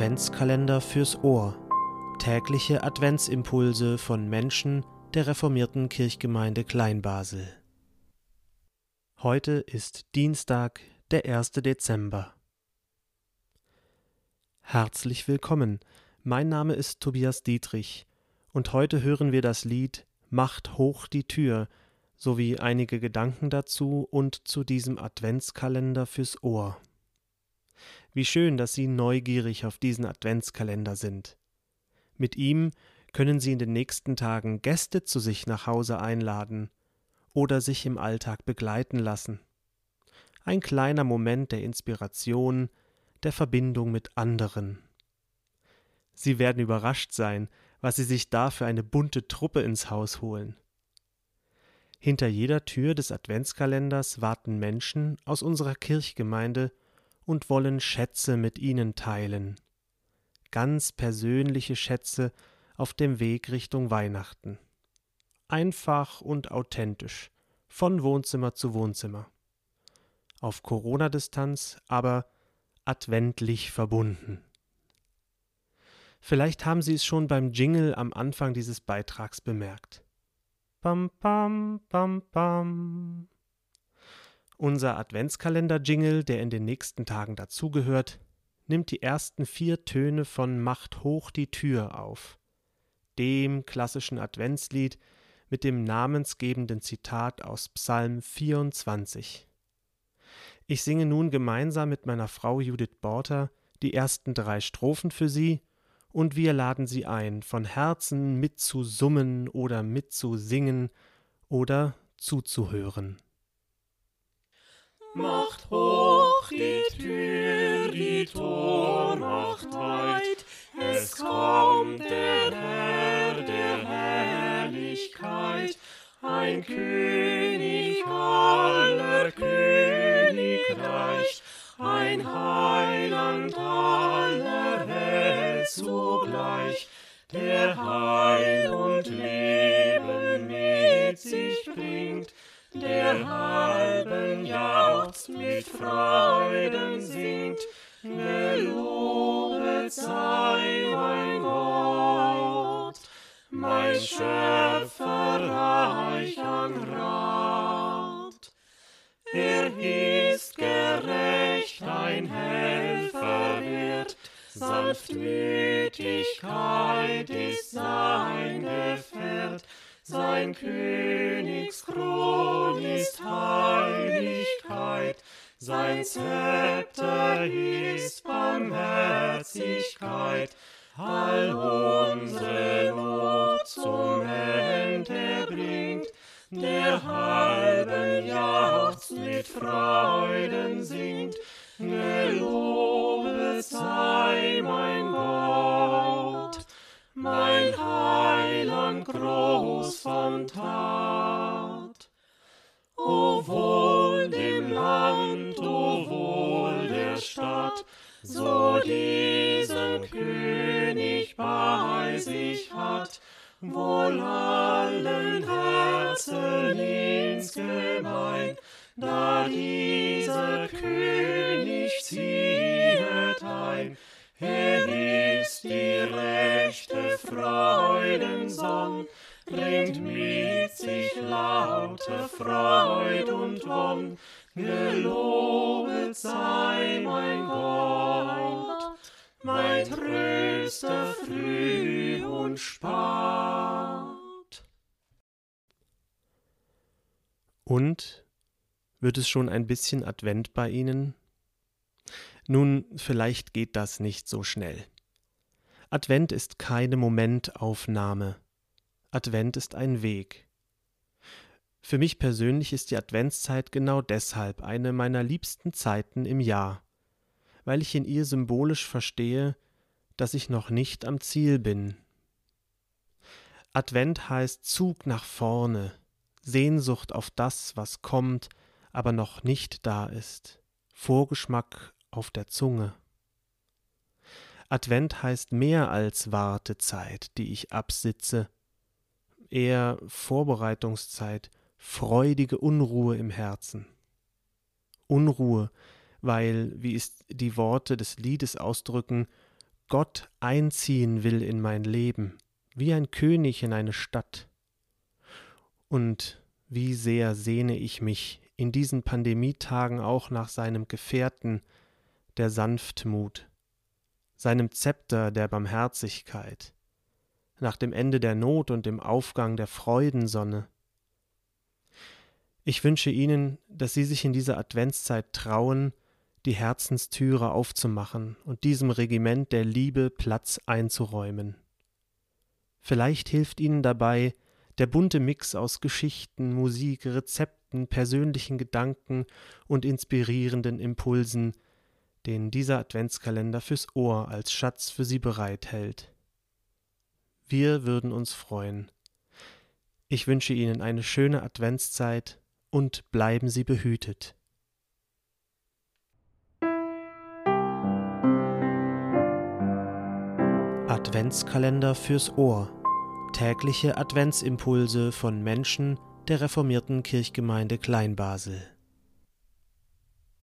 Adventskalender fürs Ohr. Tägliche Adventsimpulse von Menschen der reformierten Kirchgemeinde Kleinbasel. Heute ist Dienstag, der 1. Dezember. Herzlich willkommen. Mein Name ist Tobias Dietrich und heute hören wir das Lied Macht hoch die Tür sowie einige Gedanken dazu und zu diesem Adventskalender fürs Ohr. Wie schön, dass Sie neugierig auf diesen Adventskalender sind. Mit ihm können Sie in den nächsten Tagen Gäste zu sich nach Hause einladen oder sich im Alltag begleiten lassen. Ein kleiner Moment der Inspiration, der Verbindung mit anderen. Sie werden überrascht sein, was Sie sich da für eine bunte Truppe ins Haus holen. Hinter jeder Tür des Adventskalenders warten Menschen aus unserer Kirchgemeinde und wollen Schätze mit ihnen teilen. Ganz persönliche Schätze auf dem Weg Richtung Weihnachten. Einfach und authentisch, von Wohnzimmer zu Wohnzimmer. Auf Corona-Distanz, aber adventlich verbunden. Vielleicht haben Sie es schon beim Jingle am Anfang dieses Beitrags bemerkt. Bam, bam, bam, bam. Unser Adventskalender-Jingle, der in den nächsten Tagen dazugehört, nimmt die ersten vier Töne von Macht hoch die Tür auf, dem klassischen Adventslied mit dem namensgebenden Zitat aus Psalm 24. Ich singe nun gemeinsam mit meiner Frau Judith Borter die ersten drei Strophen für Sie und wir laden Sie ein, von Herzen mitzusummen oder mitzusingen oder zuzuhören. Macht hoch die Tür, die Tor macht weit, es kommt der Herr der Herrlichkeit, ein König aller Königreich, ein Heiland aller Welt zugleich, der Heil und Leben mit sich bringt, der jauchzt mit Freuden singt, gelobet sei mein Gott, mein Schöpfer reich an Rat. Er ist gerecht, ein Helfer wird, Sanftmütigkeit ist sein Gefährt, sein Königskron ist Heiligkeit, sein Zepter ist Barmherzigkeit, all unsere Stadt, so diesen König bei sich hat, wohl allen Herzen insgemein, da dieser König ziehet ein, er ist die rechte Freudensonn, bringt mit sich laute Freud und Wonn. Gelobet sei mein Gott, mein Tröster früh und spät. Und wird es schon ein bisschen Advent bei Ihnen? Nun, vielleicht geht das nicht so schnell. Advent ist keine Momentaufnahme. Advent ist ein Weg. Für mich persönlich ist die Adventszeit genau deshalb eine meiner liebsten Zeiten im Jahr, weil ich in ihr symbolisch verstehe, dass ich noch nicht am Ziel bin. Advent heißt Zug nach vorne, Sehnsucht auf das, was kommt, aber noch nicht da ist, Vorgeschmack auf der Zunge. Advent heißt mehr als Wartezeit, die ich absitze, eher Vorbereitungszeit, freudige Unruhe im Herzen. Unruhe, weil, wie es die Worte des Liedes ausdrücken, Gott einziehen will in mein Leben, wie ein König in eine Stadt. Und wie sehr sehne ich mich in diesen Pandemietagen auch nach seinem Gefährten der Sanftmut, seinem Zepter der Barmherzigkeit, nach dem Ende der Not und dem Aufgang der Freudensonne. Ich wünsche Ihnen, dass Sie sich in dieser Adventszeit trauen, die Herzenstüre aufzumachen und diesem Regiment der Liebe Platz einzuräumen. Vielleicht hilft Ihnen dabei der bunte Mix aus Geschichten, Musik, Rezepten, persönlichen Gedanken und inspirierenden Impulsen, den dieser Adventskalender fürs Ohr als Schatz für Sie bereithält. Wir würden uns freuen. Ich wünsche Ihnen eine schöne Adventszeit und bleiben Sie behütet. Adventskalender fürs Ohr. Tägliche Adventsimpulse von Menschen der reformierten Kirchgemeinde Kleinbasel.